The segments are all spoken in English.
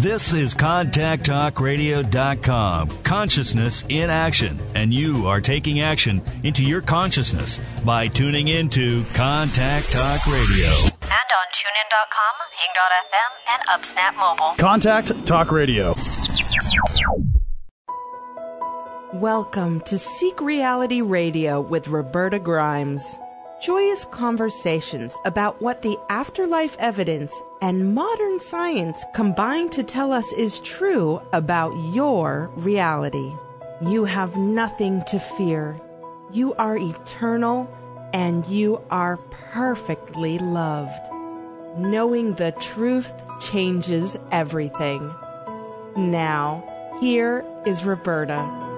This is ContactTalkRadio.com. Consciousness in action. And you are taking action into your consciousness by tuning into Contact Talk Radio. And on TuneIn.com, Ping.fm, and UpSnap Mobile. Contact Talk Radio. Welcome to Seek Reality Radio with Roberta Grimes. Joyous conversations about what the afterlife evidence and modern science combine to tell us is true about your reality. You have nothing to fear. You are eternal and you are perfectly loved. Knowing the truth changes everything. Now, here is Roberta.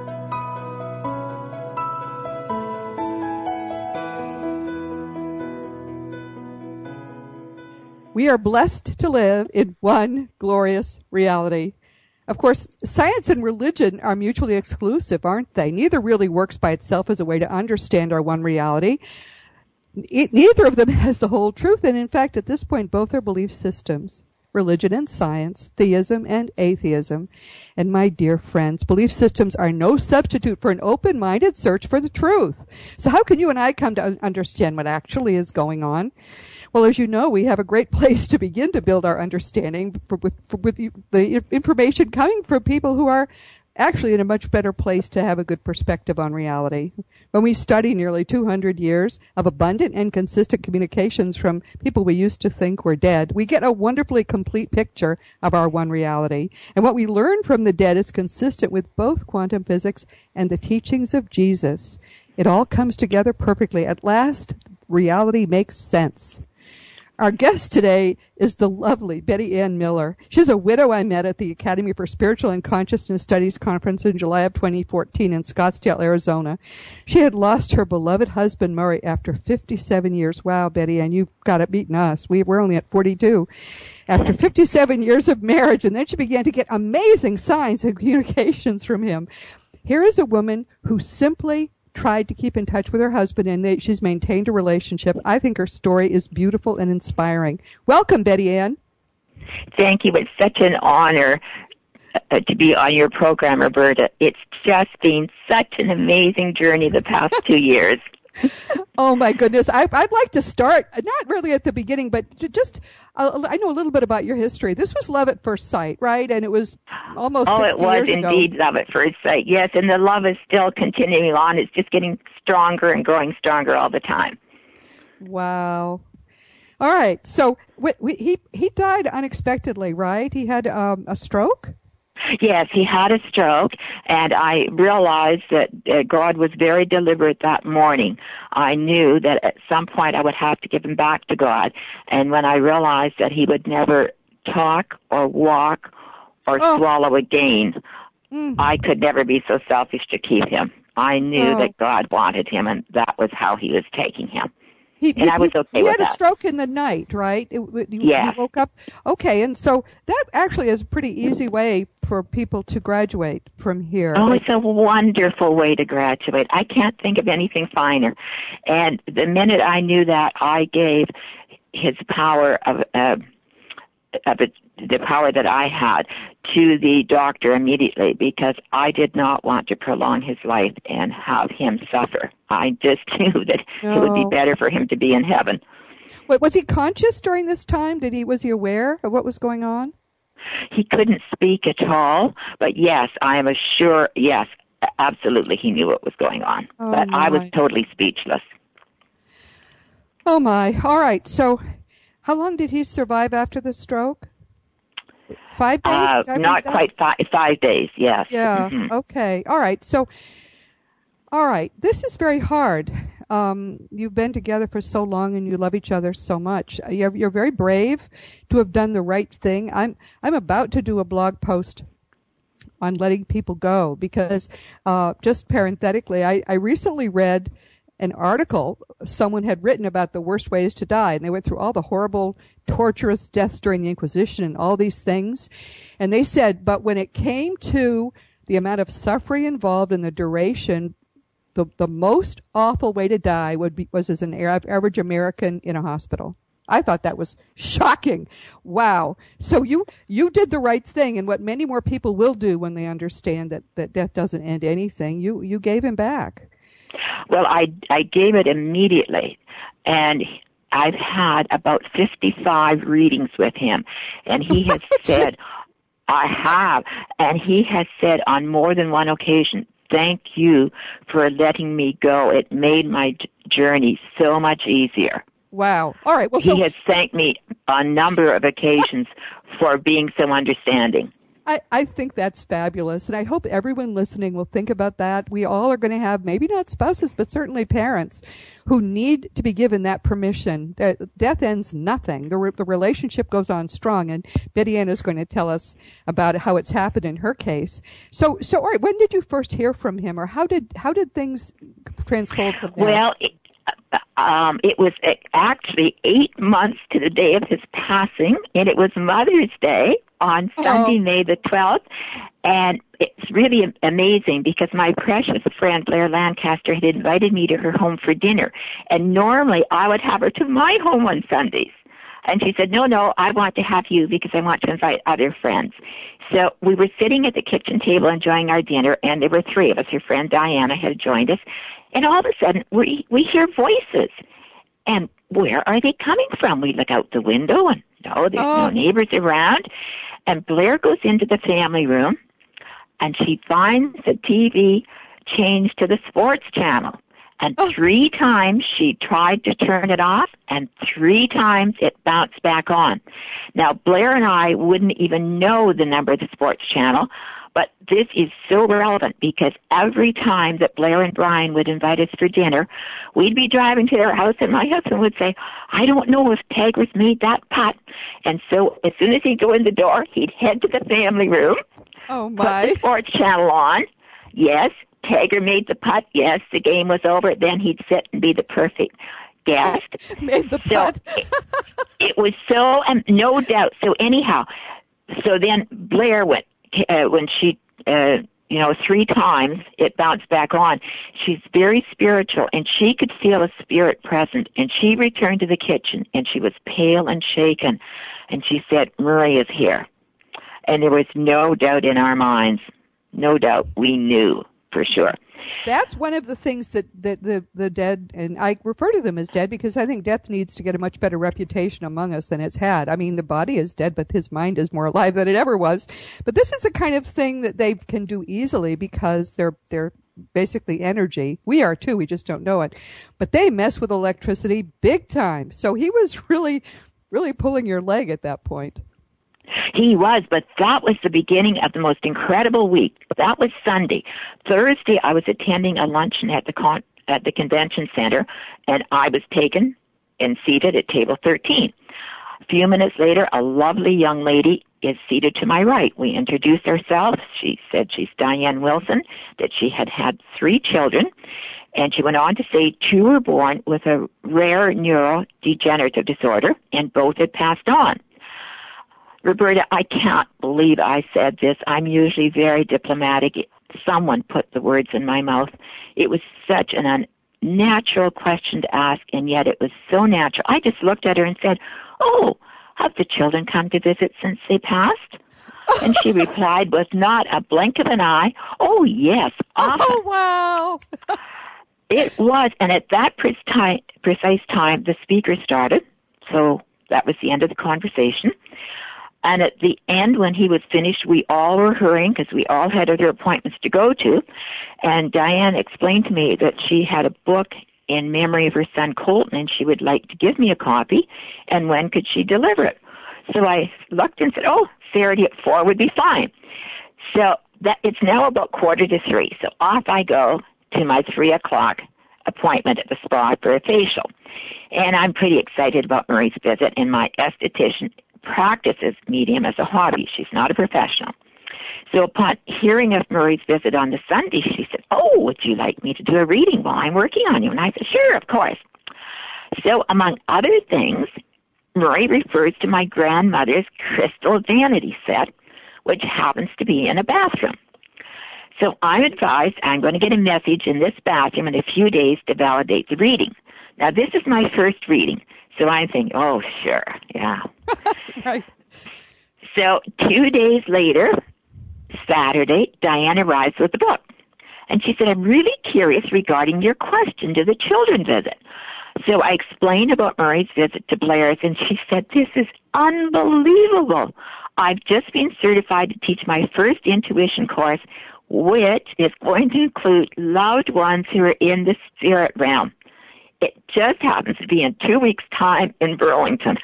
We are blessed to live in one glorious reality. Of course, science and religion are mutually exclusive, aren't they? Neither really works by itself as a way to understand our one reality. It, neither of them has the whole truth, and in fact, at this point, both are belief systems religion and science, theism and atheism. And my dear friends, belief systems are no substitute for an open-minded search for the truth. So how can you and I come to understand what actually is going on? Well, as you know, we have a great place to begin to build our understanding with, with the information coming from people who are actually in a much better place to have a good perspective on reality. When we study nearly 200 years of abundant and consistent communications from people we used to think were dead, we get a wonderfully complete picture of our one reality. And what we learn from the dead is consistent with both quantum physics and the teachings of Jesus. It all comes together perfectly. At last, reality makes sense. Our guest today is the lovely Betty Anne Millar. She's a widow I met at the Academy for Spiritual and Consciousness Studies conference in July of 2014 in Scottsdale, Arizona. She had lost her beloved husband Murray after 57 years. Wow, Betty Anne, you've got it beaten us. We, we're only at 42. After 57 years of marriage, and then she began to get amazing signs and communications from him. Here is a woman who simply tried to keep in touch with her husband and they, she's maintained a relationship. I think her story is beautiful and inspiring. Welcome, Betty Anne. Thank you. It's such an honor uh, to be on your program, Roberta. It's just been such an amazing journey the past two years. Oh my goodness! I, would like to start not really at the beginning, but just uh, I know a little bit about your history. This was love at first sight, right? And it was almost oh, it was indeed ago. love at first sight. Yes, and the love is still continuing on. It's just getting stronger and growing stronger all the time. Wow. All right. So we, we, he he died unexpectedly, right? He had um, a stroke. Yes, he had a stroke, and I realized that uh, God was very deliberate that morning. I knew that at some point I would have to give him back to God, and when I realized that he would never talk or walk or oh. swallow again, mm. I could never be so selfish to keep him. I knew oh. that God wanted him, and that was how he was taking him. He, and he, I was okay he had a stroke in the night, right? It, yeah. He woke up. Okay, and so that actually is a pretty easy way for people to graduate from here. Oh, it's a wonderful way to graduate. I can't think of anything finer. And the minute I knew that, I gave his power of, uh, of it, the power that I had to the doctor immediately because I did not want to prolong his life and have him suffer. I just knew that it would be better for him to be in heaven. Wait, was he conscious during this time? Did he was he aware of what was going on? He couldn't speak at all, but yes, I am sure. Yes, absolutely, he knew what was going on. Oh, but my. I was totally speechless. Oh my! All right. So, how long did he survive after the stroke? Five days? Uh, not quite five, five days, yes. Yeah, mm-hmm. okay. All right. So, all right. This is very hard. Um, you've been together for so long and you love each other so much. You're, you're very brave to have done the right thing. I'm, I'm about to do a blog post on letting people go because, uh, just parenthetically, I, I recently read an article someone had written about the worst ways to die, and they went through all the horrible, torturous deaths during the Inquisition and all these things. And they said, but when it came to the amount of suffering involved and the duration, the, the most awful way to die would be, was as an average American in a hospital. I thought that was shocking. Wow. So you you did the right thing and what many more people will do when they understand that that death doesn't end anything. You you gave him back. Well, I I gave it immediately and I've had about 55 readings with him and he has said I have and he has said on more than one occasion thank you for letting me go. It made my journey so much easier. Wow. All right. Well, so, he has thanked me on a number of occasions for being so understanding. I, I think that's fabulous. And I hope everyone listening will think about that. We all are going to have, maybe not spouses, but certainly parents who need to be given that permission. That death ends nothing. The, re- the relationship goes on strong. And Betty Anne is going to tell us about how it's happened in her case. So, so, all right, when did you first hear from him or how did, how did things transfold from there? Well, it, um, it was actually eight months to the day of his passing, and it was Mother's Day on oh. Sunday, oh. May the 12th. And it's really amazing because my precious friend Blair Lancaster had invited me to her home for dinner. And normally I would have her to my home on Sundays. And she said, no, no, I want to have you because I want to invite other friends. So we were sitting at the kitchen table enjoying our dinner and there were three of us. Her friend Diana had joined us and all of a sudden, we, we hear voices. And where are they coming from? We look out the window and no, there's oh. no neighbors around. And Blair goes into the family room and she finds the TV changed to the sports channel. And oh. three times she tried to turn it off and three times it bounced back on. Now Blair and I wouldn't even know the number of the sports channel but this is so relevant because every time that Blair and Brian would invite us for dinner, we'd be driving to their house and my husband would say, I don't know if Taggart made that putt. And so as soon as he'd go in the door, he'd head to the family room, oh my. put the sports channel on. Yes, Taggart made the putt. Yes, the game was over. Then he'd sit and be the perfect guest. made the putt. So it, it was so, um, no doubt. So anyhow, so then Blair went, uh, when she uh, you know, three times it bounced back on. She's very spiritual and she could feel a spirit present. And she returned to the kitchen and she was pale and shaken. And she said, Murray is here. And there was no doubt in our minds, no doubt, we knew for sure that's one of the things that, that the, the dead, and I refer to them as dead because I think death needs to get a much better reputation among us than it's had. I mean, the body is dead, but his mind is more alive than it ever was. But this is the kind of thing that they can do easily because they're, they're basically energy. We are too, we just don't know it. But they mess with electricity big time. So he was really, really pulling your leg at that point. He was, but that was the beginning of the most incredible week. That was Sunday. Thursday, I was attending a luncheon at the con- at the convention center, and I was taken and seated at table 13. A few minutes later, a lovely young lady is seated to my right. We introduced ourselves. She said she's Diane Wilson, that she had had three children, and she went on to say two were born with a rare neurodegenerative disorder, and both had passed on. Roberta, I can't believe I said this. I'm usually very diplomatic. Someone put the words in my mouth. It was such an unnatural question to ask, and yet it was so natural. I just looked at her and said, Oh, have the children come to visit since they passed? and she replied with not a blink of an eye, Oh, yes, oh, often. Oh, wow. it was, and at that precise time, the speaker started, so that was the end of the conversation. And at the end, when he was finished, we all were hurrying because we all had other appointments to go to. And Diane explained to me that she had a book in memory of her son Colton and she would like to give me a copy and when could she deliver it. So I looked and said, oh, Saturday at four would be fine. So that it's now about quarter to three. So off I go to my three o'clock appointment at the spa for a facial. And I'm pretty excited about Murray's visit and my esthetician practices medium as a hobby. She's not a professional. So upon hearing of Murray's visit on the Sunday, she said, Oh, would you like me to do a reading while I'm working on you? And I said, Sure, of course. So among other things, Murray refers to my grandmother's crystal vanity set, which happens to be in a bathroom. So I'm advised I'm going to get a message in this bathroom in a few days to validate the reading. Now this is my first reading. So I'm thinking, oh, sure, yeah. right. So two days later, Saturday, Diane arrives with the book. And she said, I'm really curious regarding your question to the children visit. So I explained about Murray's visit to Blair's and she said, this is unbelievable. I've just been certified to teach my first intuition course, which is going to include loved ones who are in the spirit realm. It just happens to be in two weeks' time in Burlington.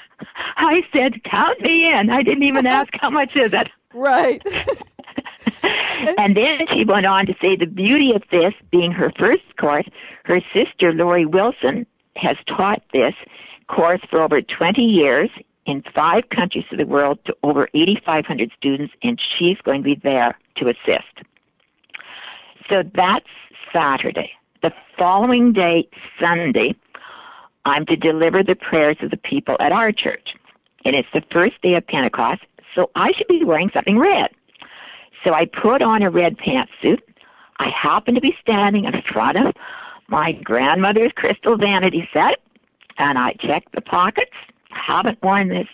I said, count me in. I didn't even ask how much is it. Right. and then she went on to say the beauty of this being her first course, her sister Lori Wilson has taught this course for over 20 years in five countries of the world to over 8,500 students, and she's going to be there to assist. So that's Saturday. The following day, Sunday, I'm to deliver the prayers of the people at our church. And it's the first day of Pentecost, so I should be wearing something red. So I put on a red pantsuit. I happen to be standing in front of my grandmother's crystal vanity set, and I check the pockets. Haven't worn this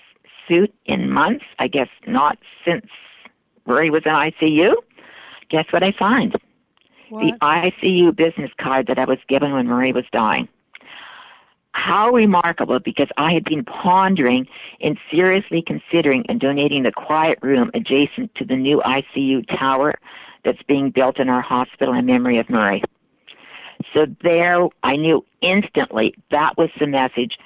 suit in months. I guess not since Murray was in ICU. Guess what I find? What? The ICU business card that I was given when Murray was dying. How remarkable because I had been pondering and seriously considering and donating the quiet room adjacent to the new ICU tower that's being built in our hospital in memory of Murray. So there, I knew instantly that was the message.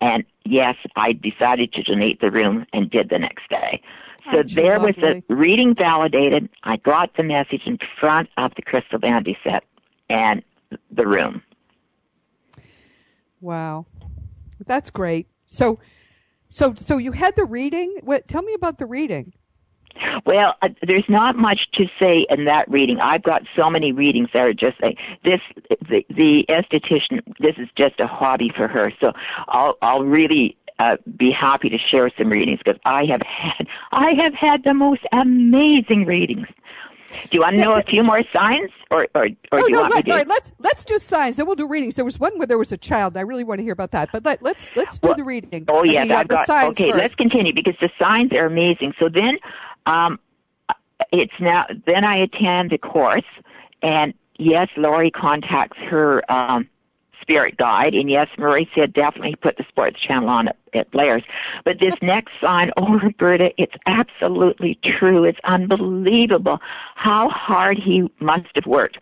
And yes, I decided to donate the room and did the next day. So there was lovely? a reading validated. I got the message in front of the crystal vanity set and the room. Wow. That's great. So, so, so you had the reading. What, tell me about the reading. Well, uh, there's not much to say in that reading. I've got so many readings that are just like this. The, the esthetician. This is just a hobby for her. So I'll I'll really uh, be happy to share some readings because I have had I have had the most amazing readings. Do you want to know a few more signs, or or, or no, do you no, want let, me all to? right, let's let's do signs. Then we'll do readings. There was one where there was a child. I really want to hear about that. But let, let's let's do Well, the readings. Oh mean, uh, I've the got. Okay, first. let's continue because the signs are amazing. So then, um, it's now. Then I attend the course, and yes, Lori contacts her um, spirit guide, and yes, said definitely put the sports channel on at, at Blair's. But this next sign, oh Roberta, it's absolutely true. It's unbelievable how hard he must have worked.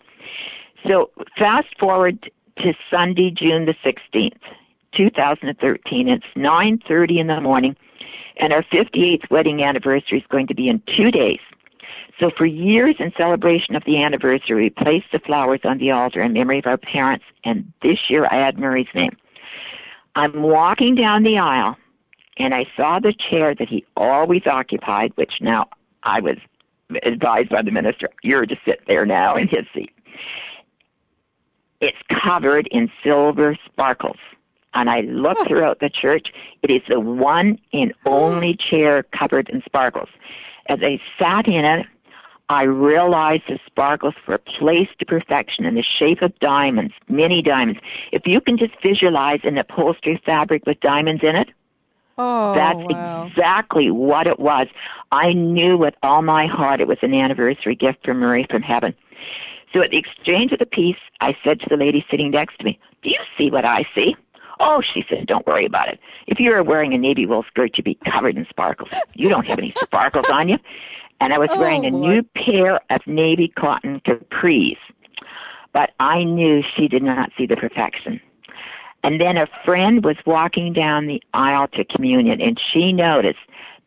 So fast forward to Sunday, June the 16th, 2013. It's 9.30 in the morning, and our 58th wedding anniversary is going to be in two days. So for years in celebration of the anniversary, we placed the flowers on the altar in memory of our parents, and this year I add Murray's name. I'm walking down the aisle, and I saw the chair that he always occupied, which now I was advised by the minister, you're to sit there now in his seat. It's covered in silver sparkles. And I looked throughout the church. It is the one and only chair covered in sparkles. As I sat in it, I realized the sparkles were placed to perfection in the shape of diamonds, many diamonds. If you can just visualize an upholstery fabric with diamonds in it, Oh, that's wow. exactly what it was. I knew with all my heart it was an anniversary gift from Murray from heaven. So at the exchange of the peace, I said to the lady sitting next to me, Do you see what I see? Oh, she said, don't worry about it. If you were wearing a navy wool skirt, you'd be covered in sparkles. You don't have any sparkles on you. And I was Oh, wearing a oh, Lord. new pair of navy cotton capris. But I knew she did not see the perfection. And then a friend was walking down the aisle to communion and she noticed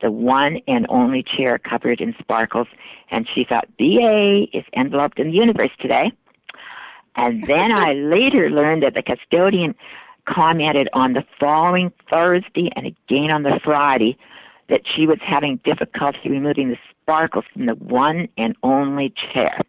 the one and only chair covered in sparkles and she thought, BA is enveloped in the universe today. And then I later learned that the custodian commented on the following Thursday and again on the Friday that she was having difficulty removing the sparkles from the one and only chair.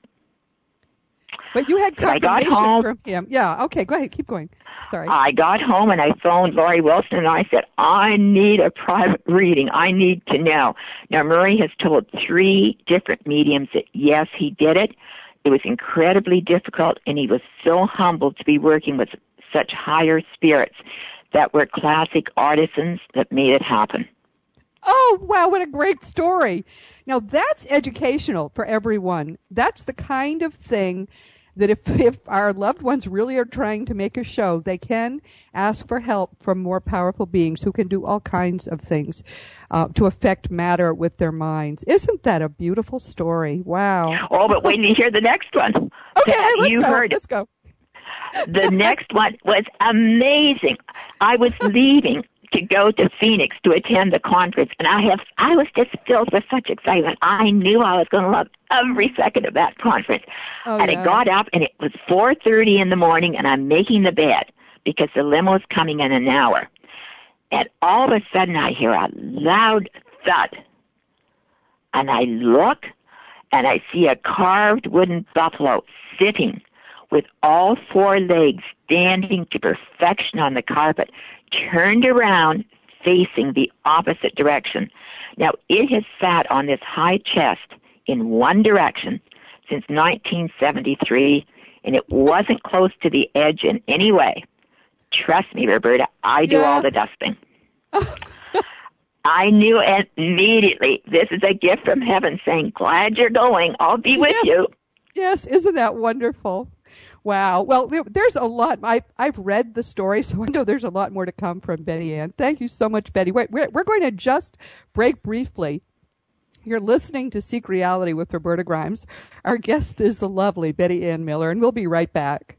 But you had So I got confirmation home. from him. Yeah. Okay. Go ahead. Keep going. Sorry. I got home and I phoned Lori Wilson and I said, I need a private reading. I need to know. Now Murray has told three different mediums that yes, he did it. It was incredibly difficult and he was so humbled to be working with such higher spirits that were classic artisans that made it happen. Oh, wow, what a great story. Now, that's educational for everyone. That's the kind of thing that if, if our loved ones really are trying to make a show, they can ask for help from more powerful beings who can do all kinds of things uh, to affect matter with their minds. Isn't that a beautiful story? Wow. Oh, but wait you hear the next one. Okay, let's you go. heard let's go. the next one was amazing. I was leaving to go to Phoenix to attend the conference, and I have I was just filled with such excitement. I knew I was going to love every second of that conference. Oh, and yeah. I got up, and it was four thirty in the morning, and I'm making the bed because the limo's coming in an hour. And all of a sudden, I hear a loud thud, and I look, and I see a carved wooden buffalo sitting with all four legs standing to perfection on the carpet, turned around facing the opposite direction. Now, it has sat on this high chest in one direction since 1973, and it wasn't close to the edge in any way. Trust me, Roberta, I do Yeah. all the dusting. I knew immediately this is a gift from heaven saying, Glad you're going. I'll be with Yes. you. Yes, isn't that wonderful? Wow. Well, there's a lot. I, I've read the story, so I know there's a lot more to come from Betty Anne. Thank you so much, Betty. Wait, we're, we're going to just break briefly. You're listening to Seek Reality with Roberta Grimes. Our guest is the lovely Betty Anne Millar, and we'll be right back.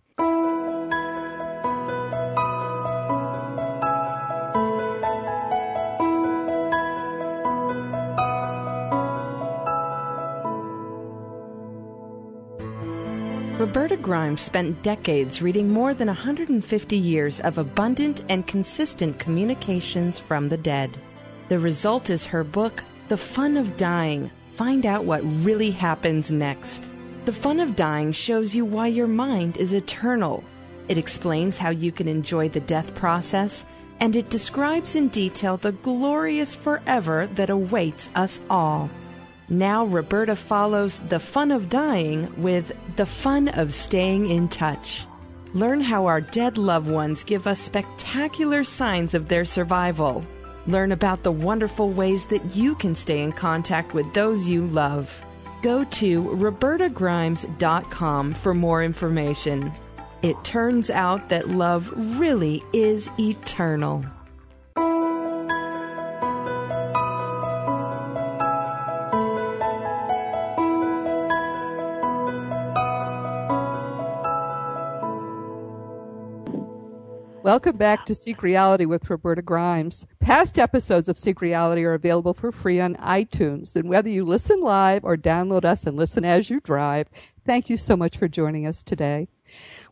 Roberta Grimes spent decades reading more than 150 years of abundant and consistent communications from the dead. The result is her book, The Fun of Dying. Find out what really happens next. The Fun of Dying shows you why your mind is eternal. It explains how you can enjoy the death process, and it describes in detail the glorious forever that awaits us all. Now, Roberta follows the fun of dying with the fun of staying in touch. Learn how our dead loved ones give us spectacular signs of their survival. Learn about the wonderful ways that you can stay in contact with those you love. Go to robertagrimes.com for more information. It turns out that love really is eternal. Welcome back to Seek Reality with Roberta Grimes. Past episodes of Seek Reality are available for free on iTunes. And whether you listen live or download us and listen as you drive, thank you so much for joining us today.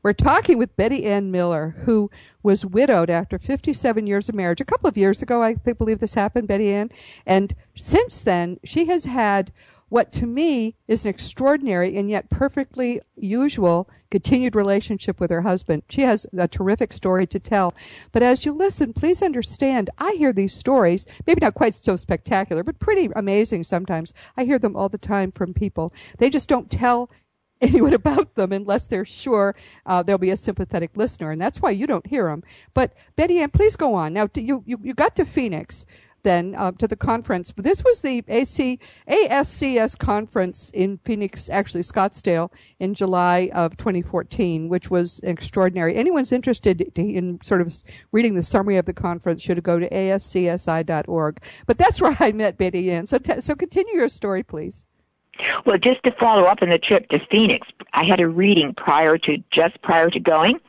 We're talking with Betty Anne Millar, who was widowed after 57 years of marriage. A couple of years ago, I believe this happened, Betty Anne. And since then, she has had what to me is an extraordinary and yet perfectly usual continued relationship with her husband. She has a terrific story to tell. But as you listen, please understand, I hear these stories, maybe not quite so spectacular, but pretty amazing sometimes. I hear them all the time from people. They just don't tell anyone about them unless they're sure uh, there'll be a sympathetic listener, and that's why you don't hear them. But Betty Anne, please go on. Now, you you, you got to Phoenix then uh, to the conference. But this was the AC ASCS conference in Phoenix, actually Scottsdale, in July of 2014, which was extraordinary. Anyone's interested in sort of reading the summary of the conference should go to ascsi.org. But that's where I met Betty Anne. So t- so continue your story, please. Well, just to follow up on the trip to Phoenix, I had a reading prior to just prior to going,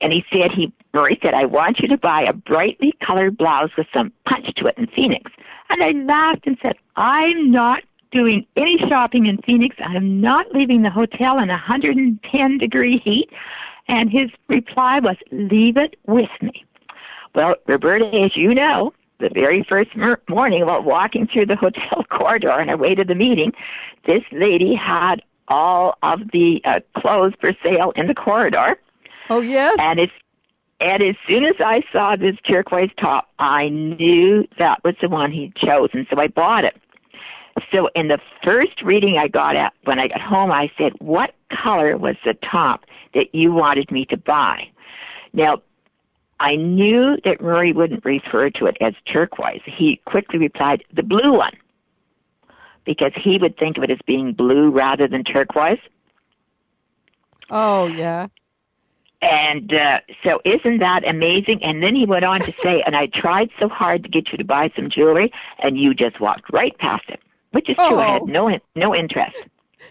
and he said he he said I want you to buy a brightly colored blouse with some punch to it in Phoenix. And I laughed and said, I'm not doing any shopping in Phoenix. I'm not leaving the hotel in 110 degree heat. And his reply was, leave it with me. Well, Roberta, as you know, the very first mer- morning while walking through the hotel corridor on our way to the meeting, this lady had all of the uh, clothes for sale in the corridor. Oh yes. And it's and as soon as I saw this turquoise top, I knew that was the one he'd chosen, so I bought it. So in the first reading I got at when I got home, I said, "What color was the top that you wanted me to buy?" Now, I knew that Murray wouldn't refer to it as turquoise. He quickly replied, the blue one, because he would think of it as being blue rather than turquoise. Oh, yeah. And uh, so isn't that amazing? And then he went on to say, and I tried so hard to get you to buy some jewelry, and you just walked right past it, which is true. Oh. I had no no interest.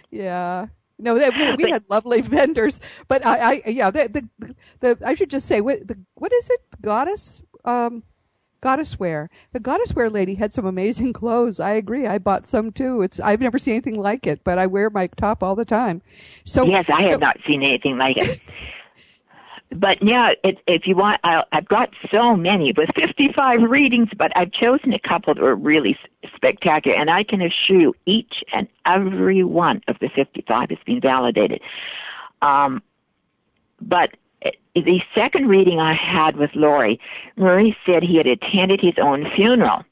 Yeah. No, they, we, we had lovely vendors, but I, I yeah, the, the, the, I should just say, what, the, what is it? Goddess, um, goddess wear. The goddess wear lady had some amazing clothes. I agree. I bought some too. It's, I've never seen anything like it, but I wear my top all the time. So, yes, I so, have not seen anything like it. but yeah, it, if you want, i I've got so many with 55 readings, but I've chosen a couple that were really spectacular, and I can assure you, each and every one of the 55 has been validated. Um, but uh, the second reading I had with Lori, Murray said he had attended his own funeral,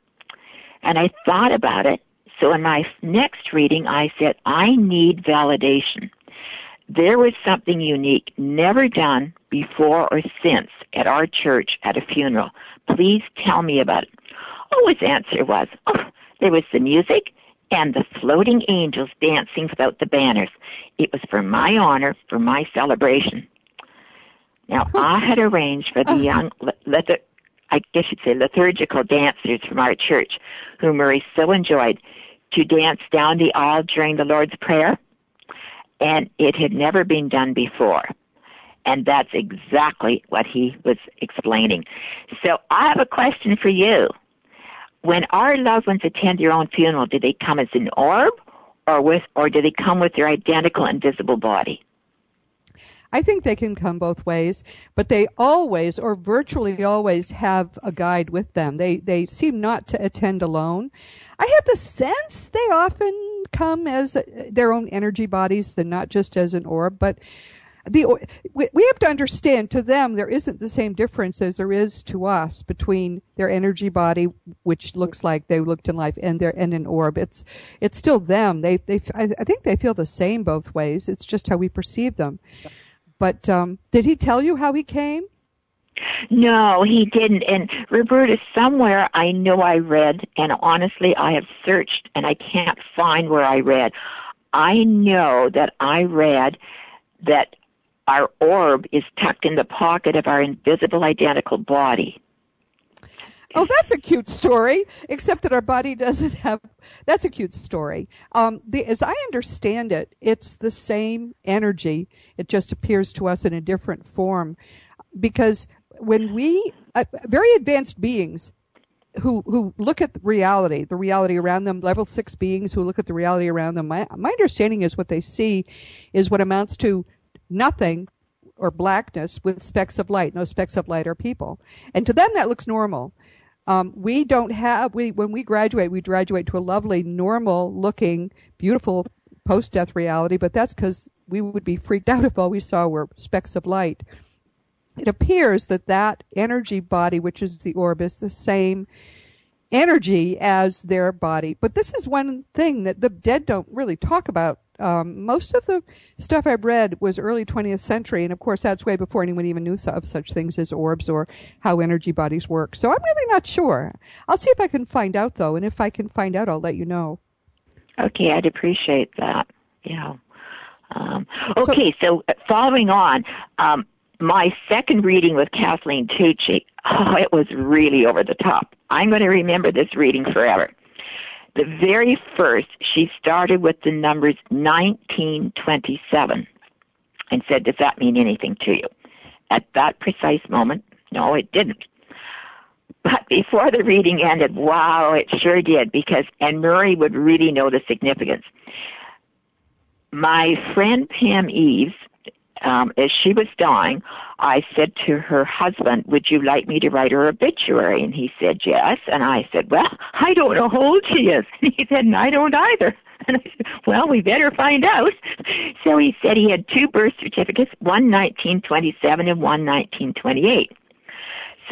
and I thought about it. So in my next reading, I said, I need validation there was something unique, never done before or since at our church at a funeral. Please tell me about it. Oh, his answer was, oh, there was the music and the floating angels dancing without the banners. It was for my honor, for my celebration. Now, I had arranged for the oh. young, let I guess you'd say liturgical dancers from our church, whom Murray so enjoyed, to dance down the aisle during the Lord's Prayer and it had never been done before. And that's exactly what he was explaining. So I have a question for you. When our loved ones attend their own funeral, do they come as an orb or with, or do they come with their identical invisible body? I think they can come both ways, but they always or virtually always have a guide with them. They they seem not to attend alone. I have the sense they often come as their own energy bodies, and not just as an orb, but the we, have to understand to them there isn't the same difference as there is to us between their energy body which looks like they looked in life and their and an orb. It's it's still them. They they I, I think they feel the same both ways. It's just how we perceive them. But um, did he tell you how he came? No, he didn't. And Roberta, somewhere I know I read, and honestly, I have searched and I can't find where I read. I know that I read that our orb is tucked in the pocket of our invisible identical body. Oh, that's a cute story. Except that our body doesn't have. That's a cute story. Um, the, as I understand it, it's the same energy. It just appears to us in a different form, because when we uh, very advanced beings who who look at the reality, the reality around them, level six beings who look at the reality around them. My my understanding is what they see is what amounts to nothing or blackness with specks of light. No specks of light are people, and to them that looks normal. Um, we don't have we when we graduate, we graduate to a lovely, normal looking, beautiful post death reality. But that's because we would be freaked out if all we saw were specks of light. It appears that that energy body, which is the orb, is the same energy as their body. But this is one thing that the dead don't really talk about. Um, most of the stuff I've read was early 20th century, and of course that's way before anyone even knew of such things as orbs or how energy bodies work. So I'm really not sure. I'll see if I can find out though, and if I can find out, I'll let you know. Okay, I'd appreciate that. Yeah. Um, okay, so, so, following on, um, my second reading with Kathleen Tucci, oh, it was really over the top. I'm going to remember this reading forever. The very first, she started with the numbers 1927 and said, Does that mean anything to you? At that precise moment, no, it didn't. But before the reading ended, wow, it sure did because, and Murray would really know the significance. My friend Pam Eves um, as she was dying, I said to her husband, "Would you like me to write her obituary?" And he said, "Yes." And I said, "Well, I don't know how old she is." And he said, And "I don't either." And I said, "Well, we better find out." So he said he had two birth certificates, one 1927 and one 1928.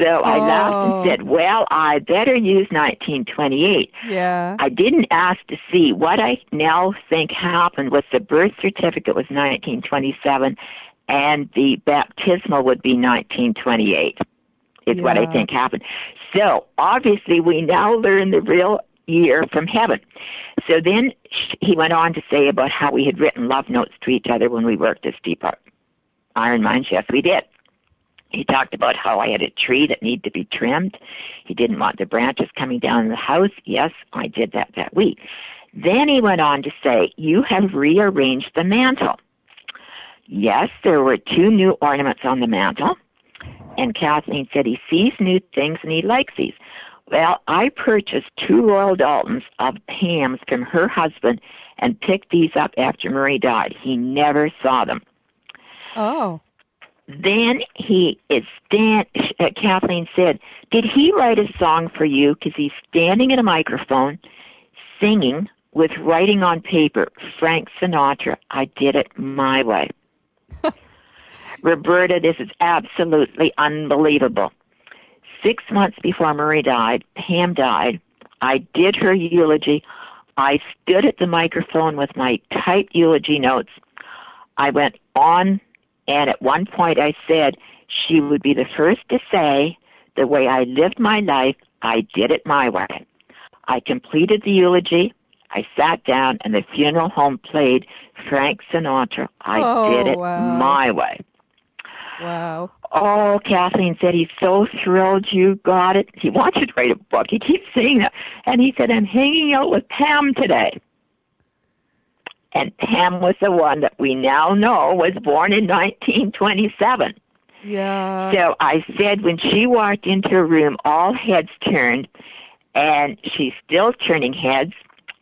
So I Oh. laughed and oh. said, well, I better use 1928. Yeah. I didn't ask to see. What I now think happened was the birth certificate was 1927 and the baptismal would be 1928. is what I think happened. So obviously we now learn the real year from heaven. So then sh- he went on to say about how we had written love notes to each other when we worked as deep Ar- iron mines. Yes, we did. He talked about how I had a tree that needed to be trimmed. He didn't want the branches coming down in the house. Yes, I did that that week. Then he went on to say, you have rearranged the mantle. Yes, there were two new ornaments on the mantle. And Kathleen said he sees new things and he likes these. Well, I purchased two Royal Doultons of Pam's from her husband and picked these up after Murray died. He never saw them. Oh. Then he is stand. Uh, Kathleen said, "Did he write a song for you? Because he's standing at a microphone, singing with writing on paper. Frank Sinatra. I did it my way." Roberta, this is absolutely unbelievable. Six months before Murray died, Pam died. I did her eulogy. I stood at the microphone with my typed eulogy notes. I went on and at one point I said she would be the first to say, the way I lived my life, I did it my way. I completed the eulogy. I sat down and the funeral home played Frank Sinatra. I Oh, did it wow. my way. Wow. Oh, Kathleen said he's so thrilled you got it. He wants you to write a book. He keeps saying that. And he said, I'm hanging out with Pam today. And Pam was the one that we now know was born in 1927. Yeah. So I said when she walked into a room, all heads turned, and she's still turning heads.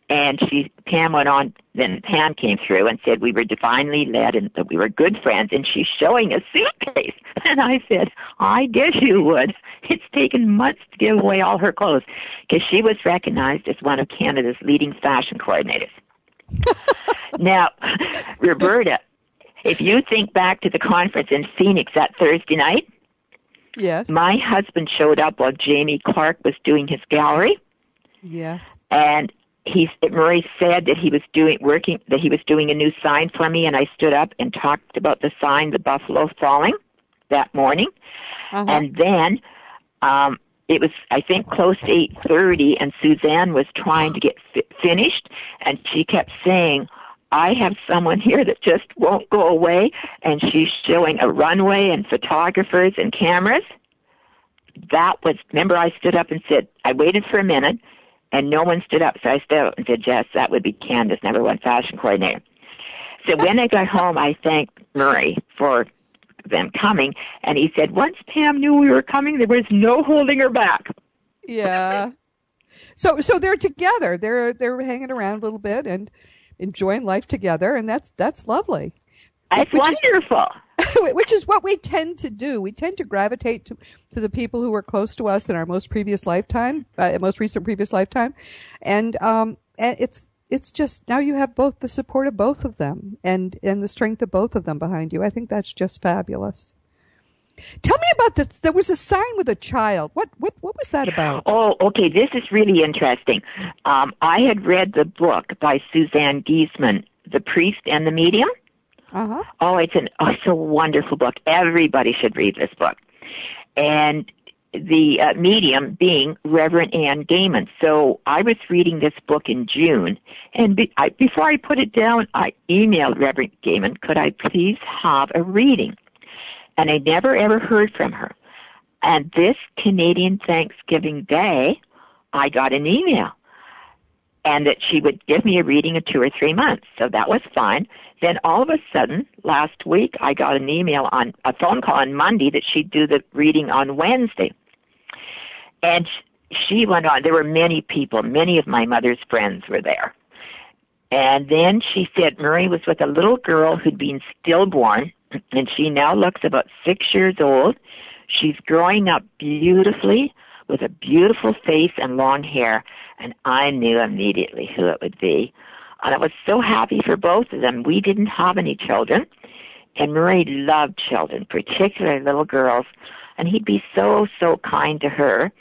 And she, Pam went on. Then Pam came through and said we were divinely led and that we were good friends. And she's showing a suitcase. And I said, I guess you would. It's taken months to give away all her clothes because she was recognized as one of Canada's leading fashion coordinators. Now, Roberta, if you think back to the conference in Phoenix that Thursday night, yes. my husband showed up while Jamie Clark was doing his gallery, yes. and he Murray said that he was doing working that he was doing a new sign for me, and I stood up and talked about the sign, the buffalo falling, that morning, Uh-huh. and then um, it was I think close to eight thirty, and Suzanne was trying to get fi- finished, and she kept saying. I have someone here that just won't go away, and she's showing a runway and photographers and cameras. That was, remember I stood up and said, I waited for a minute, and no one stood up, so I stood up and said, Jess, that would be Candace, number one fashion coordinator. So when I got home, I thanked Murray for them coming, and he said, once Pam knew we were coming, there was no holding her back. Yeah. So so they're together. They're they're hanging around a little bit and enjoying life together, and that's that's lovely. It's Which is- wonderful. Which is what we tend to do. We tend to gravitate to, to the people who were close to us in our most previous lifetime, uh, most recent previous lifetime, and um, and it's it's just now you have both the support of both of them and and the strength of both of them behind you. I think that's just fabulous. Tell me about this. There was a sign with a child. What what what was that about? Oh, okay. This is really interesting. Um, I had read the book by Suzanne Giesemann, The Priest and the Medium. Uh huh. Oh, it's an oh, it's a wonderful book. Everybody should read this book. And the uh, medium being Reverend Anne Gehman. So I was reading this book in June, and be, I, before I put it down, I emailed Reverend Gaiman, could I please have a reading? And I never ever heard from her. And this Canadian Thanksgiving Day, I got an email. And that she would give me a reading in two or three months. So that was fine. Then all of a sudden, last week, I got an email on a phone call on Monday that she'd do the reading on Wednesday. And she went on. There were many people. Many of my mother's friends were there. And then she said Murray was with a little girl who'd been stillborn, and she now looks about six years old. She's growing up beautifully with a beautiful face and long hair, and I knew immediately who it would be. And I was so happy for both of them. We didn't have any children, and Murray loved children, particularly little girls, and he'd be so, so kind to her.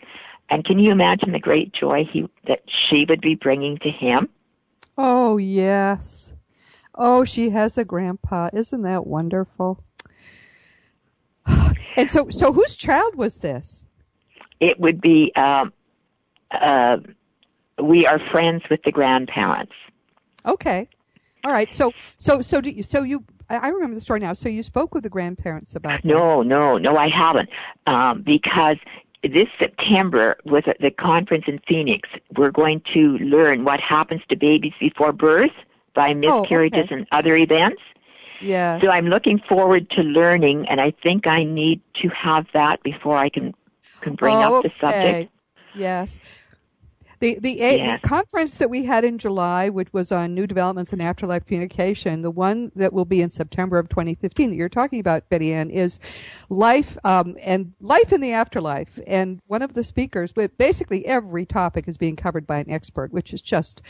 And can you imagine the great joy he that she would be bringing to him? Oh yes. Oh, she has a grandpa. Isn't that wonderful? And so, so whose child was this? it would be um, uh, we are friends with the grandparents. Okay. All right. So so so do you, so you I remember the story now. So you spoke with the grandparents about No, this. no, no, I haven't. Um, because this September was at the conference in Phoenix. We're going to learn what happens to babies before birth by miscarriages okay. and other events. Yeah. So I'm looking forward to learning, and I think I need to have that before I can can bring oh, up the subject. Yes. The the, Yes. the conference that we had in July, which was on new developments in afterlife communication, the one that will be in September of 2015 that you're talking about, Betty Anne, is life um, and life in the afterlife. And one of the speakers, but basically every topic is being covered by an expert, which is just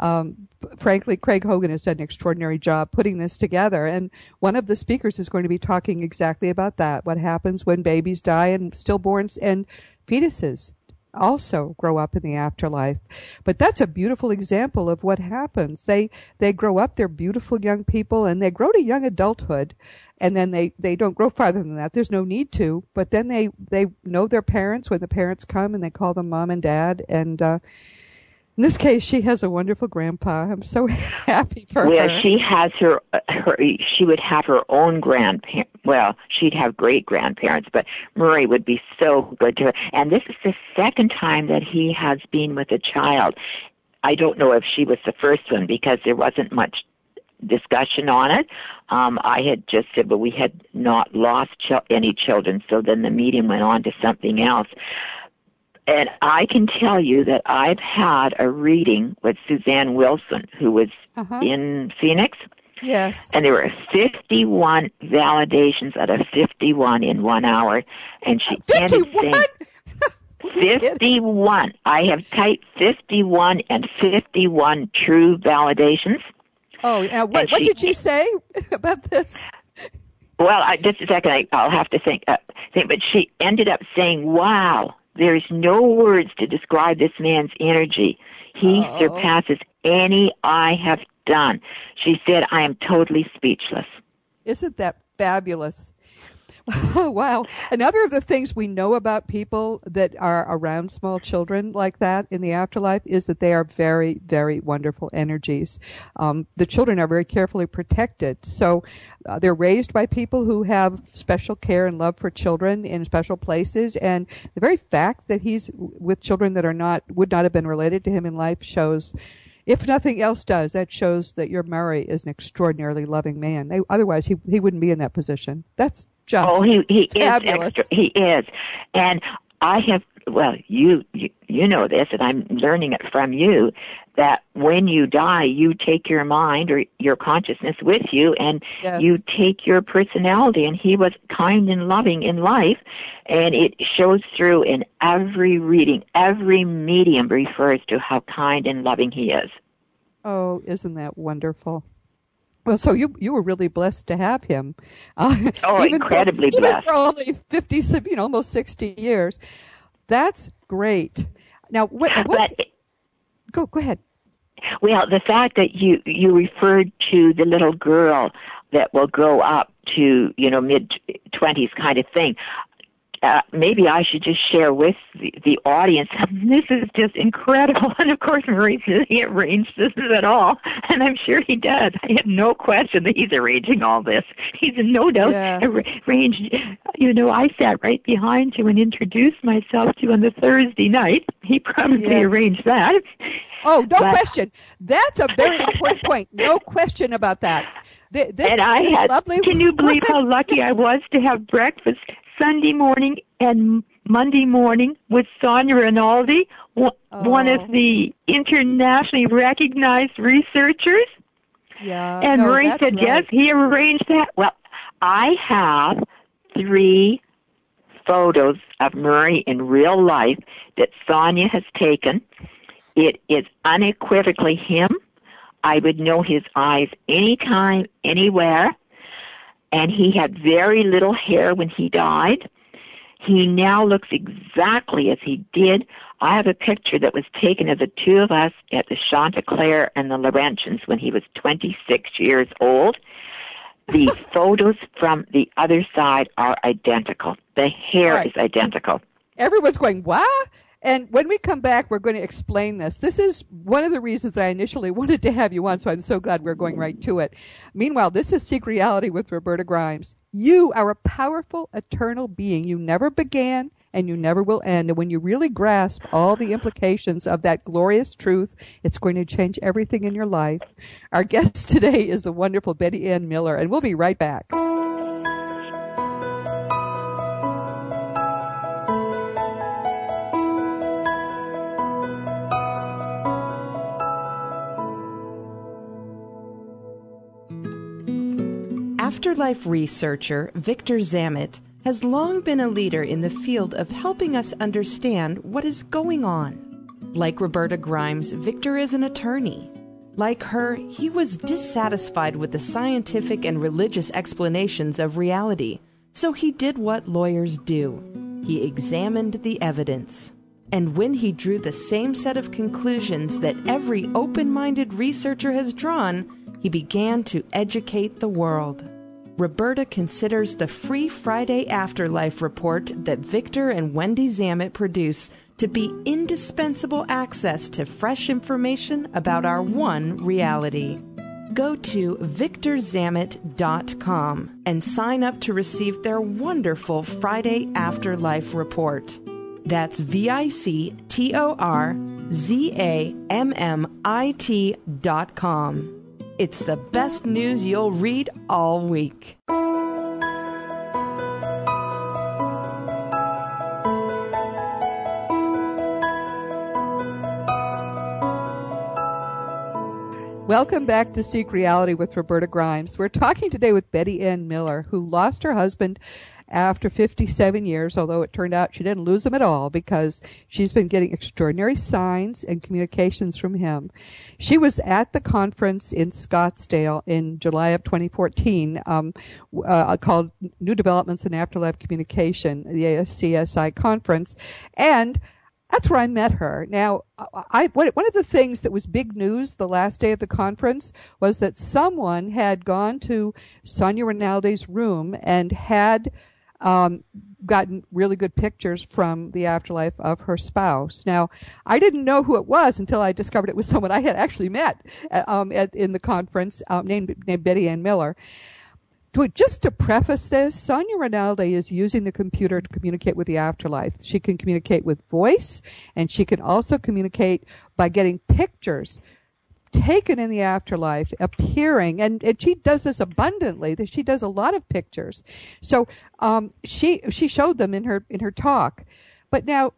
um, frankly, Craig Hogan has done an extraordinary job putting this together. And one of the speakers is going to be talking exactly about that: what happens when babies die and stillborns and fetuses also grow up in the afterlife. But that's a beautiful example of what happens. They they grow up, they're beautiful young people, and they grow to young adulthood, and then they they don't grow farther than that. There's no need to. But then they they know their parents when the parents come, and they call them mom and dad. And uh, in this case, she has a wonderful grandpa. I'm so happy for Well, her. Well, she has her, her, she would have her own grandparents. Well, she'd have great grandparents, but Murray would be so good to her. And this is the second time that he has been with a child. I don't know if she was the first one because there wasn't much discussion on it. Um, I had just said, but we had not lost ch- any children, so then the meeting went on to something else. And I can tell you that I've had a reading with Suzanne Wilson, who was Uh-huh. in Phoenix, yes. and there were 51 validations out of 51 in one hour, and she ended 51? saying 51. I have typed 51 and 51 true validations. Oh, yeah. what, what she- did she say about this? Well, I, just a second, I, I'll have to think, uh, think. But she ended up saying, "Wow, there's no words to describe this man's energy. He Oh. surpasses any I have done." She said, "I am totally speechless." Isn't that fabulous? Oh, wow. Another of the things we know about people that are around small children like that in the afterlife is that they are very, very wonderful energies. Um, the children are very carefully protected. So uh, they're raised by people who have special care and love for children in special places. And the very fact that he's with children that are not, would not have been related to him in life shows if nothing else does, that shows that your Murray is an extraordinarily loving man. They, otherwise, he he wouldn't be in that position. That's just Oh, he he fabulous. is extra. He is, and I have. Well, you, you you know this, and I'm learning it from you. That when you die, you take your mind or your consciousness with you, and Yes. you take your personality. And he was kind and loving in life, and it shows through in every reading. Every medium refers to how kind and loving he is. Oh, isn't that wonderful? Well, so you you were really blessed to have him. Uh, Oh, even incredibly for, Even blessed. for only fifty, you know, almost sixty years. That's great. Now, what? what go go ahead. Well, the fact that you you referred to the little girl that will grow up to you know mid twenties kind of thing. Uh, maybe I should just share with the, the audience. This is just incredible, and of course, Murray's he arranged this at all, and I'm sure he did. I have no question that he's arranging all this. He's no doubt Yes. arranged. You know, I sat right behind you and introduced myself to you on the Thursday night. He probably Yes. arranged that. Oh, no But- question. That's a very important point. No question about that. This, and I had. lovely Can you believe how lucky I was to have breakfast Sunday morning and Monday morning with Sonia Rinaldi, one one Oh. of the internationally recognized researchers? Yeah. and no, Marie said, right. yes, he arranged that. Well, I have three photos of Murray in real life that Sonia has taken. It is unequivocally him. I would know his eyes anytime, anywhere. And he had very little hair when he died. He now looks exactly as he did. I have a picture that was taken of the two of us at the Chanticleer and the Laurentians when he was 26 years old. The photos from the other side are identical. The hair Right. is identical. everyone's going, what? And when we come back, we're going to explain this. This is one of the reasons that I initially wanted to have you on, so I'm so glad we're going right to it. Meanwhile, this is Seek Reality with Roberta Grimes. You are a powerful, eternal being. You never began and you never will end. And when you really grasp all the implications of that glorious truth, it's going to change everything in your life. Our guest today is the wonderful Betty Anne Millar, and we'll be right back. Afterlife researcher Victor Zammit has long been a leader in the field of helping us understand what is going on. Like Roberta Grimes, Victor is an attorney. Like her, he was dissatisfied with the scientific and religious explanations of reality, so he did what lawyers do he examined the evidence. And when he drew the same set of conclusions that every open minded researcher has drawn, he began to educate the world. Roberta considers the free Friday Afterlife report that Victor and Wendy Zammit produce to be indispensable access to fresh information about our one reality. Go to victorzammit.com and sign up to receive their wonderful Friday Afterlife report. That's V I C T O R Z A M M I T dot com. It's the best news you'll read all week. Welcome back to Seek Reality with Roberta Grimes. We're talking today with Betty Anne Millar, who lost her husband after 57 years, although it turned out she didn't lose him at all because she's been getting extraordinary signs and communications from him. She was at the conference in Scottsdale in July of 2014 um, uh, called New Developments in Afterlife Communication, the ASCSI conference, and that's where I met her. Now, I, one of the things that was big news the last day of the conference was that someone had gone to Sonia Rinaldi's room and had um, gotten really good pictures from the afterlife of her spouse. Now, I didn't know who it was until I discovered it was someone I had actually met uh, um, at, in the conference um, named, named Betty Anne Millar. To, just to preface this, Sonia Rinaldi is using the computer to communicate with the afterlife. She can communicate with voice, and she can also communicate by getting pictures taken in the afterlife appearing and, and she does this abundantly. That she does a lot of pictures. So um, she she showed them in her in her talk. But now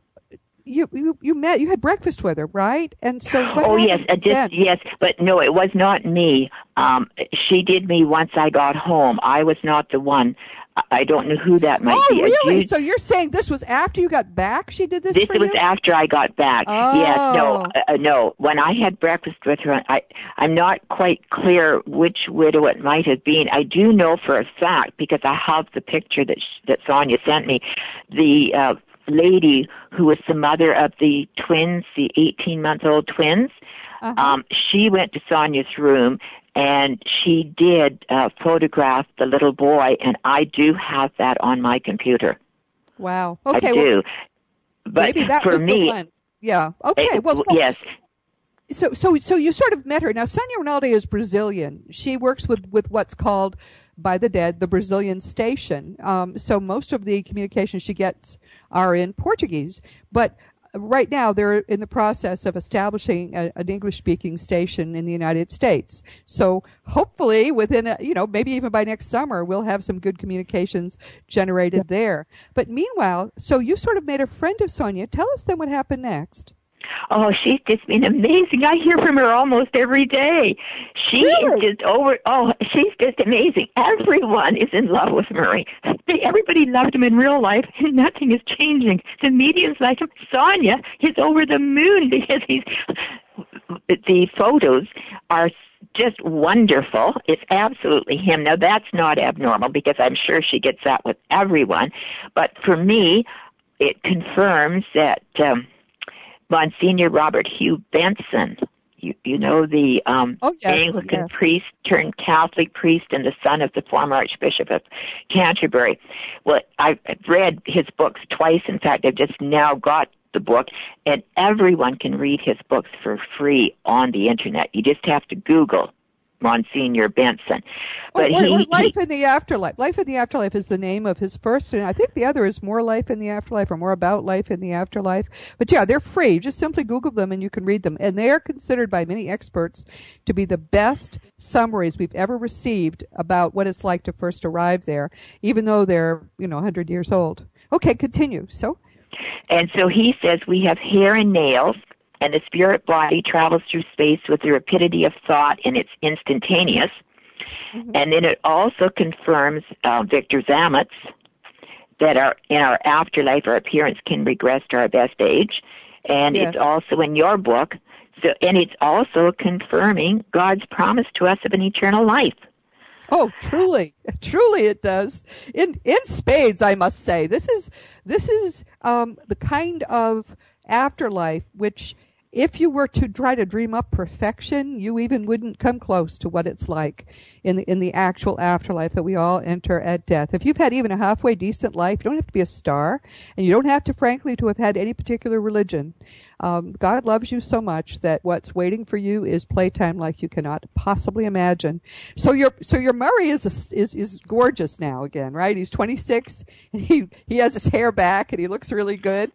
you, you you met you had breakfast with her right? And so oh yes uh, just yes but no it was not me. Um she did me once i got home. I was not the one I don't know who that might oh, be. Oh, really? so you're saying this was after you got back? She did this. This was you? after I got back. Oh. Yes. No. Uh, no. When I had breakfast with her, I I'm not quite clear which widow it might have been. I do know for a fact because I have the picture that sh- that Sonia sent me. The uh, lady who was the mother of the twins, the 18 month old twins. Uh-huh. Um, she went to Sonia's room and she did uh, photograph the little boy, and I do have that on my computer. Wow. Okay. I do. Well, but maybe that for was me, the one. Yeah. Okay. It, well, so, yes. So, so, so you sort of met her. Now, Sonia Rinaldi is Brazilian. She works with, with what's called by the dead, the Brazilian station. Um, so most of the communications she gets are in Portuguese. But right now they're in the process of establishing a, an English speaking station in the United States. So hopefully within, a, you know, maybe even by next summer, we'll have some good communications generated yeah. there. But meanwhile, so you sort of made a friend of Sonia. Tell us then what happened next. Oh, she's just been amazing. I hear from her almost every day. She really? is just over. Oh, she's just amazing. Everyone is in love with Murray. Everybody loved him in real life, and nothing is changing. The media's like him. Sonia is over the moon because he's. The photos are just wonderful. It's absolutely him. Now that's not abnormal because I'm sure she gets that with everyone. But for me, it confirms that um, Monsignor Robert Hugh Benson You, you know the um, oh, yes, Anglican yes. priest turned Catholic priest and the son of the former Archbishop of Canterbury. Well, I've read his books twice. In fact, I've just now got the book, and everyone can read his books for free on the internet. You just have to Google Monsignor Benson. But he, Life he, in the Afterlife. Life in the Afterlife is the name of his first, and I think the other is More Life in the Afterlife or More About Life in the Afterlife. But yeah, they're free. Just simply Google them and you can read them. And they are considered by many experts to be the best summaries we've ever received about what it's like to first arrive there, even though they're, you know, 100 years old. Okay, continue. So? And so he says we have hair and nails, and the spirit body travels through space with the rapidity of thought, and it's instantaneous. Mm-hmm. And then it also confirms uh, Victor Zammit's that our in our afterlife our appearance can regress to our best age, and yes. it's also in your book. So, and it's also confirming God's promise to us of an eternal life. Oh, truly, truly, it does. In in spades, I must say. This is this is um, the kind of afterlife which, if you were to try to dream up perfection, you even wouldn't come close to what it's like in the in the actual afterlife that we all enter at death. If you've had even a halfway decent life, you don't have to be a star, and you don't have to, frankly, to have had any particular religion. Um, God loves you so much that what's waiting for you is playtime like you cannot possibly imagine. So your so your Murray is a, is is gorgeous now again, right? He's 26 and he he has his hair back and he looks really good.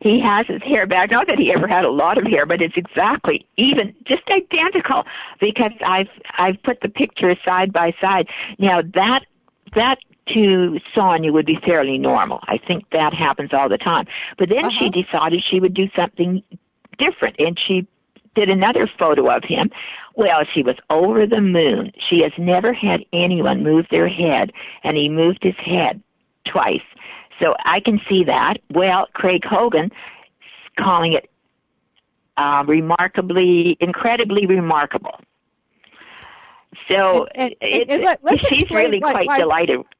He has his hair back. Not that he ever had a lot of hair, but it's exactly even just identical because I've I've put the pictures side by side. Now that that to Sonia would be fairly normal. I think that happens all the time. But then uh-huh. she decided she would do something different and she did another photo of him. Well, she was over the moon. She has never had anyone move their head and he moved his head twice. So I can see that. Well, Craig Hogan calling it uh, remarkably, incredibly remarkable. So and, and, and let, she's really quite why, delighted.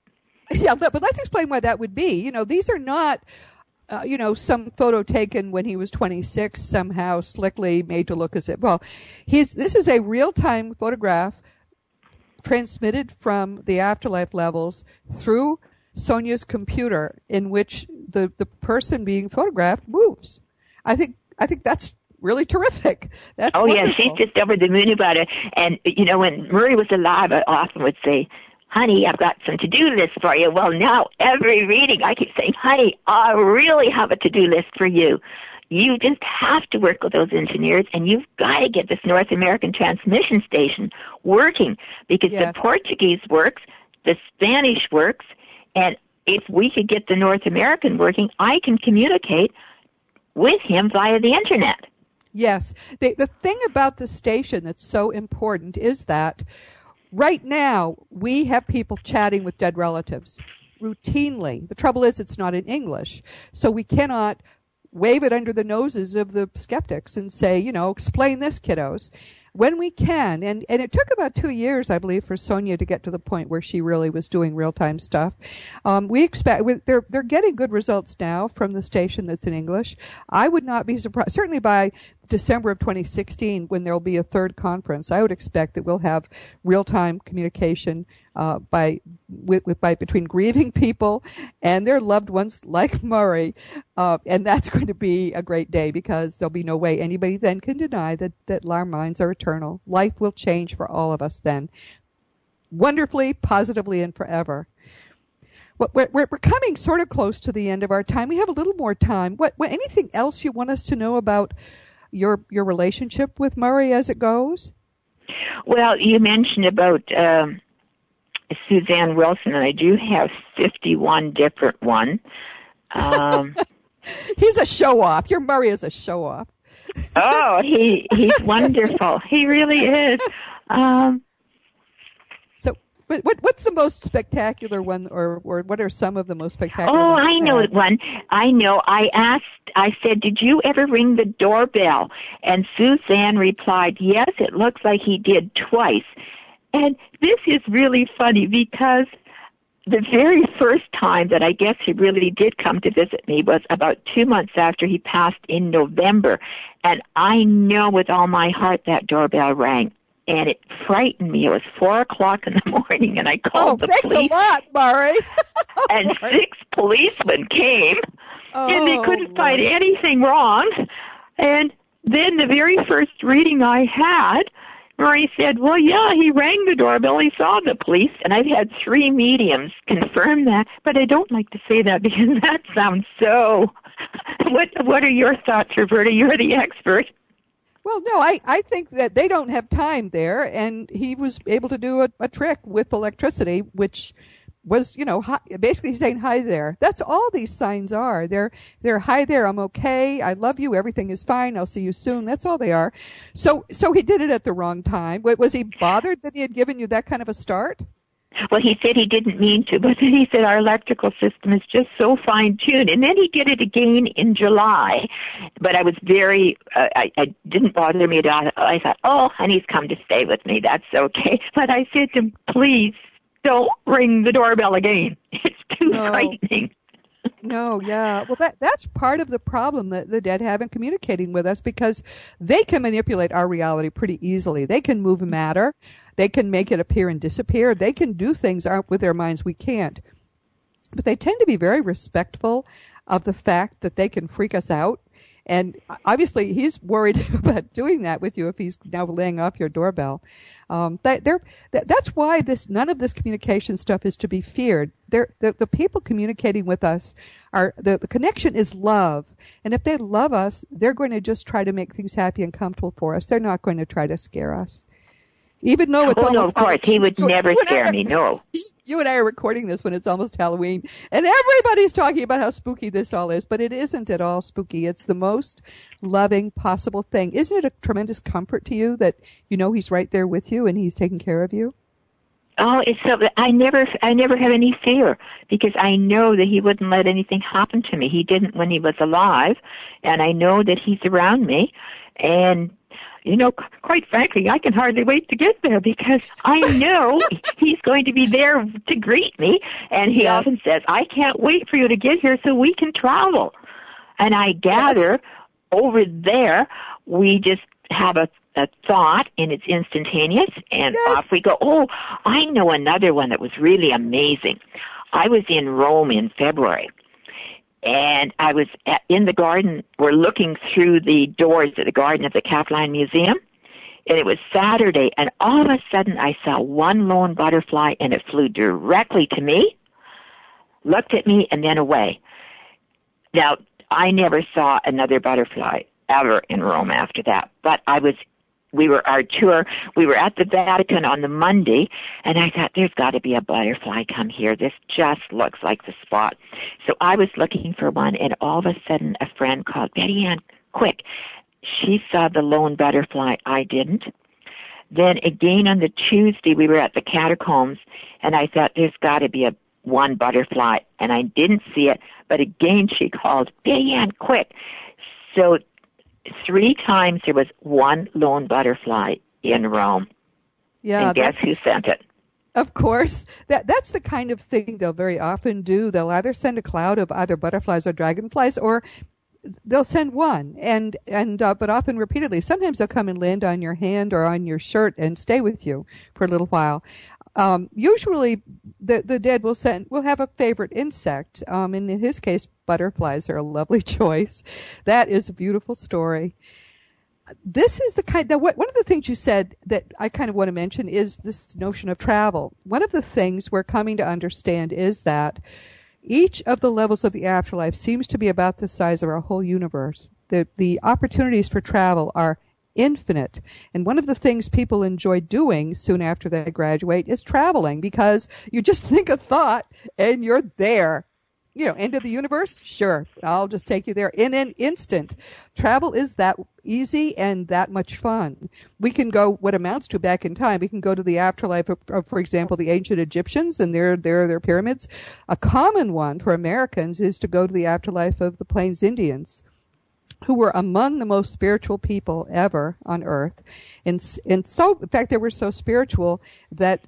Yeah, but, but let's explain why that would be. You know, these are not. Uh, you know, some photo taken when he was 26, somehow slickly made to look as if, well, he's, this is a real-time photograph transmitted from the afterlife levels through Sonia's computer in which the, the person being photographed moves. I think, I think that's really terrific. That's oh wonderful. yeah, she's just over the moon about it. And you know, when Murray was alive, I often would say, honey, I've got some to-do list for you. Well, now every reading I keep saying, honey, I really have a to-do list for you. You just have to work with those engineers and you've got to get this North American transmission station working because yes. the Portuguese works, the Spanish works, and if we could get the North American working, I can communicate with him via the internet. Yes. The, the thing about the station that's so important is that Right now, we have people chatting with dead relatives routinely. The trouble is, it's not in English. So we cannot wave it under the noses of the skeptics and say, you know, explain this, kiddos when we can, and, and it took about two years, I believe, for Sonia to get to the point where she really was doing real time stuff. Um, we expect they're they're getting good results now from the station that's in English. I would not be surprised. Certainly by December of 2016, when there will be a third conference, I would expect that we'll have real time communication uh, by with, with, by between grieving people and their loved ones like Murray, uh, and that's going to be a great day because there'll be no way anybody then can deny that that our minds are eternal. Life will change for all of us then, wonderfully, positively, and forever. We're, we're, we're coming sort of close to the end of our time. We have a little more time. What, what anything else you want us to know about your your relationship with Murray as it goes? Well, you mentioned about um, Suzanne Wilson, and I do have 51 different ones. Um, he's a show off. Your Murray is a show off. oh, he he's wonderful. He really is. Um, so, what, what what's the most spectacular one, or or what are some of the most spectacular? Oh, I know one. I know. I asked. I said, "Did you ever ring the doorbell?" And Suzanne replied, "Yes. It looks like he did twice." And this is really funny because the very first time that I guess he really did come to visit me was about two months after he passed in November. And I know with all my heart that doorbell rang. And it frightened me. It was four o'clock in the morning, and I oh, called oh, the thanks police. a lot, Mari. and six policemen came, oh, and they oh, couldn't find anything wrong. And then the very first reading I had, Murray said, well, yeah, he rang the doorbell. He saw the police. And I've had three mediums confirm that. But I don't like to say that because that sounds so. what, what are your thoughts, Roberta? You're the expert. Well, no, I, I think that they don't have time there, and he was able to do a, a trick with electricity, which was, you know, hi, basically saying hi there. That's all these signs are. They're they're hi there. I'm okay. I love you. Everything is fine. I'll see you soon. That's all they are. So so he did it at the wrong time. Was he bothered that he had given you that kind of a start? Well, he said he didn't mean to, but then he said our electrical system is just so fine tuned. And then he did it again in July. But I was very, uh, I, I didn't bother me at all. I thought, oh, and he's come to stay with me. That's okay. But I said to him, please don't ring the doorbell again. It's too No. frightening. No, yeah. Well, that that's part of the problem that the dead have in communicating with us because they can manipulate our reality pretty easily. They can move matter, they can make it appear and disappear. They can do things with their minds we can't. But they tend to be very respectful of the fact that they can freak us out. And obviously, he's worried about doing that with you if he's now laying off your doorbell. Um, that, that's why this none of this communication stuff is to be feared. The, the people communicating with us are the, the connection is love, and if they love us, they're going to just try to make things happy and comfortable for us. They're not going to try to scare us. Even though oh, it's oh, no, of course. He would never and I scare me. No. you and I are recording this when it's almost Halloween, and everybody's talking about how spooky this all is, but it isn't at all spooky. It's the most loving possible thing. Isn't it a tremendous comfort to you that you know he's right there with you and he's taking care of you? Oh, it's so. I never, I never have any fear because I know that he wouldn't let anything happen to me. He didn't when he was alive, and I know that he's around me. And you know, quite frankly, I can hardly wait to get there because I know he's going to be there to greet me. And he Yes. often says, "I can't wait for you to get here so we can travel." And I gather over there, we just have a, a thought and it's instantaneous and Yes. off we go. Oh, I know another one that was really amazing. I was in Rome in February and I was at, in the garden. We're looking through the doors of the garden of the Capitoline Museum. And it was Saturday, and all of a sudden I saw one lone butterfly, and it flew directly to me, looked at me, and then away. Now, I never saw another butterfly ever in Rome after that, but I was we were our tour we were at the vatican on the monday and i thought there's got to be a butterfly come here. This just looks like the spot. So i was looking for one and all of a sudden a friend called betty anne quick. She saw the lone butterfly. I didn't. Then again on the tuesday we were at the catacombs and i thought there's got to be a one butterfly and i didn't see it. But again she called betty anne quick. So three times there was one lone butterfly in Rome. Yeah, and guess that's, who sent it? of course. That that's the kind of thing they'll very often do. They'll either send a cloud of either butterflies or dragonflies, or they'll send one, and and uh, but often repeatedly. Sometimes they'll come and land on your hand or on your shirt and stay with you for a little while. Um, usually, the the dead will send will have a favorite insect. Um, and in his case, butterflies are a lovely choice. That is a beautiful story. This is the kind what one of the things you said that I kind of want to mention is this notion of travel. One of the things we're coming to understand is that each of the levels of the afterlife seems to be about the size of our whole universe. The the opportunities for travel are infinite. And one of the things people enjoy doing soon after they graduate is traveling because you just think a thought and you're there. You know, end of the universe? Sure. I'll just take you there in an instant. Travel is that easy and that much fun. We can go what amounts to back in time. We can go to the afterlife of, for example, the ancient Egyptians and their, their, their pyramids. A common one for Americans is to go to the afterlife of the Plains Indians who were among the most spiritual people ever on earth. And, and so, in fact, they were so spiritual that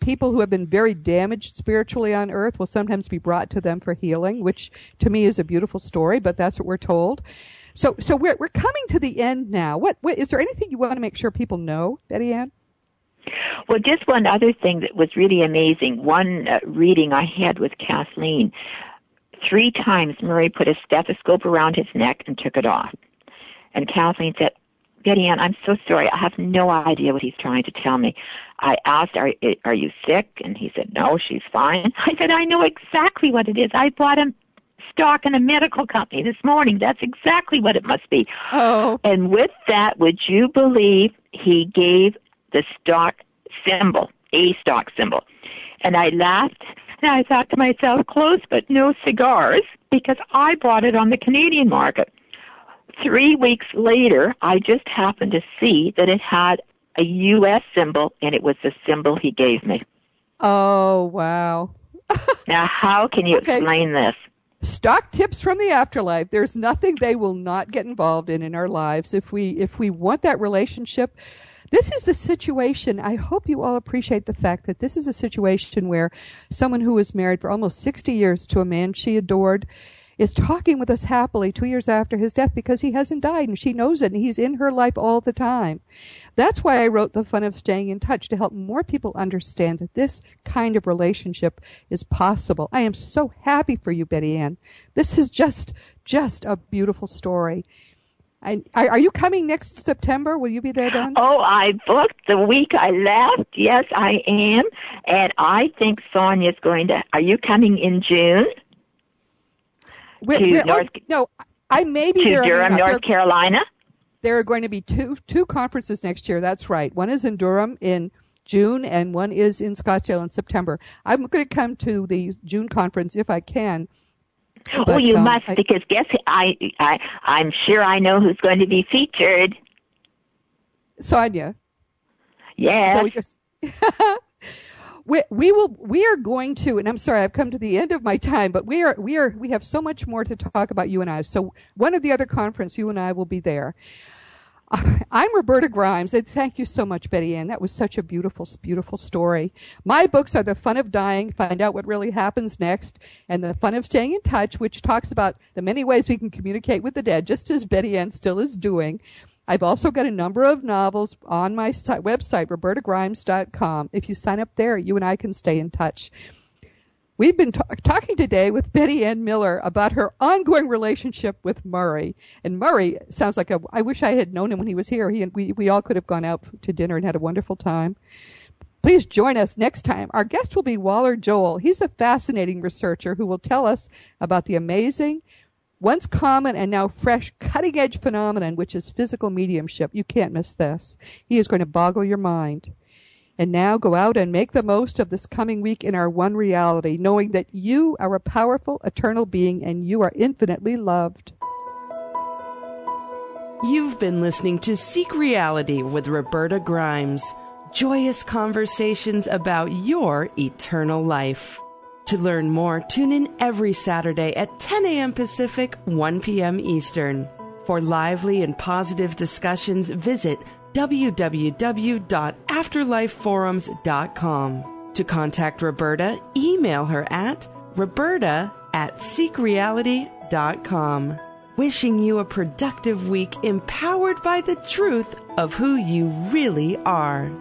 people who have been very damaged spiritually on earth will sometimes be brought to them for healing, which to me is a beautiful story, but that's what we're told. So, so we're, we're coming to the end now. What, what, is there anything you want to make sure people know, Betty Anne? Well, just one other thing that was really amazing. One uh, reading I had with Kathleen, three times Murray put a stethoscope around his neck and took it off. And Kathleen said, Betty Anne, I'm so sorry. I have no idea what he's trying to tell me. I asked, are, are you sick? And he said, no, she's fine. I said, I know exactly what it is. I bought him stock in a medical company this morning. That's exactly what it must be. Oh. And with that, would you believe he gave the stock symbol, a stock symbol? And I laughed and I thought to myself, close but no cigars because I bought it on the Canadian market three weeks later, I just happened to see that it had a U.S. symbol, and it was the symbol he gave me. Oh, wow. now, how can you okay. explain this? Stock tips from the afterlife. There's nothing they will not get involved in in our lives. If we if we want that relationship, this is the situation. I hope you all appreciate the fact that this is a situation where someone who was married for almost 60 years to a man she adored is talking with us happily two years after his death because he hasn't died and she knows it and he's in her life all the time. That's why I wrote The Fun of Staying in Touch to help more people understand that this kind of relationship is possible. I am so happy for you, Betty Anne. This is just, just a beautiful story. And are you coming next September? Will you be there then? Oh, I booked the week I left. Yes, I am. And I think Sonia's going to. Are you coming in June? We're, to we're, oh, North, oh, no, I may be to there. Durham, uh, North Carolina. There are going to be two two conferences next year. That's right. One is in Durham in June, and one is in Scottsdale in September. I'm going to come to the June conference if I can. Oh, but, oh, you um, must I, because guess I I I'm sure I know who's going to be featured. Sonia. Yes. So we just we, we will we are going to and i'm sorry i've come to the end of my time but we are we are we have so much more to talk about you and i so one of the other conference you and i will be there I'm Roberta Grimes, and thank you so much, Betty Anne. That was such a beautiful, beautiful story. My books are The Fun of Dying, Find Out What Really Happens Next, and The Fun of Staying in Touch, which talks about the many ways we can communicate with the dead, just as Betty Anne still is doing. I've also got a number of novels on my website, robertagrimes.com. If you sign up there, you and I can stay in touch. We've been t- talking today with Betty Anne Millar about her ongoing relationship with Murray. And Murray sounds like a, I wish I had known him when he was here. He and we, we all could have gone out to dinner and had a wonderful time. Please join us next time. Our guest will be Waller Joel. He's a fascinating researcher who will tell us about the amazing once common and now fresh cutting edge phenomenon, which is physical mediumship. You can't miss this. He is going to boggle your mind. And now go out and make the most of this coming week in our one reality, knowing that you are a powerful, eternal being and you are infinitely loved. You've been listening to Seek Reality with Roberta Grimes. Joyous conversations about your eternal life. To learn more, tune in every Saturday at 10 a.m. Pacific, 1 p.m. Eastern. For lively and positive discussions, visit www.afterlifeforums.com. To contact Roberta, email her at roberta at seekreality.com. Wishing you a productive week empowered by the truth of who you really are.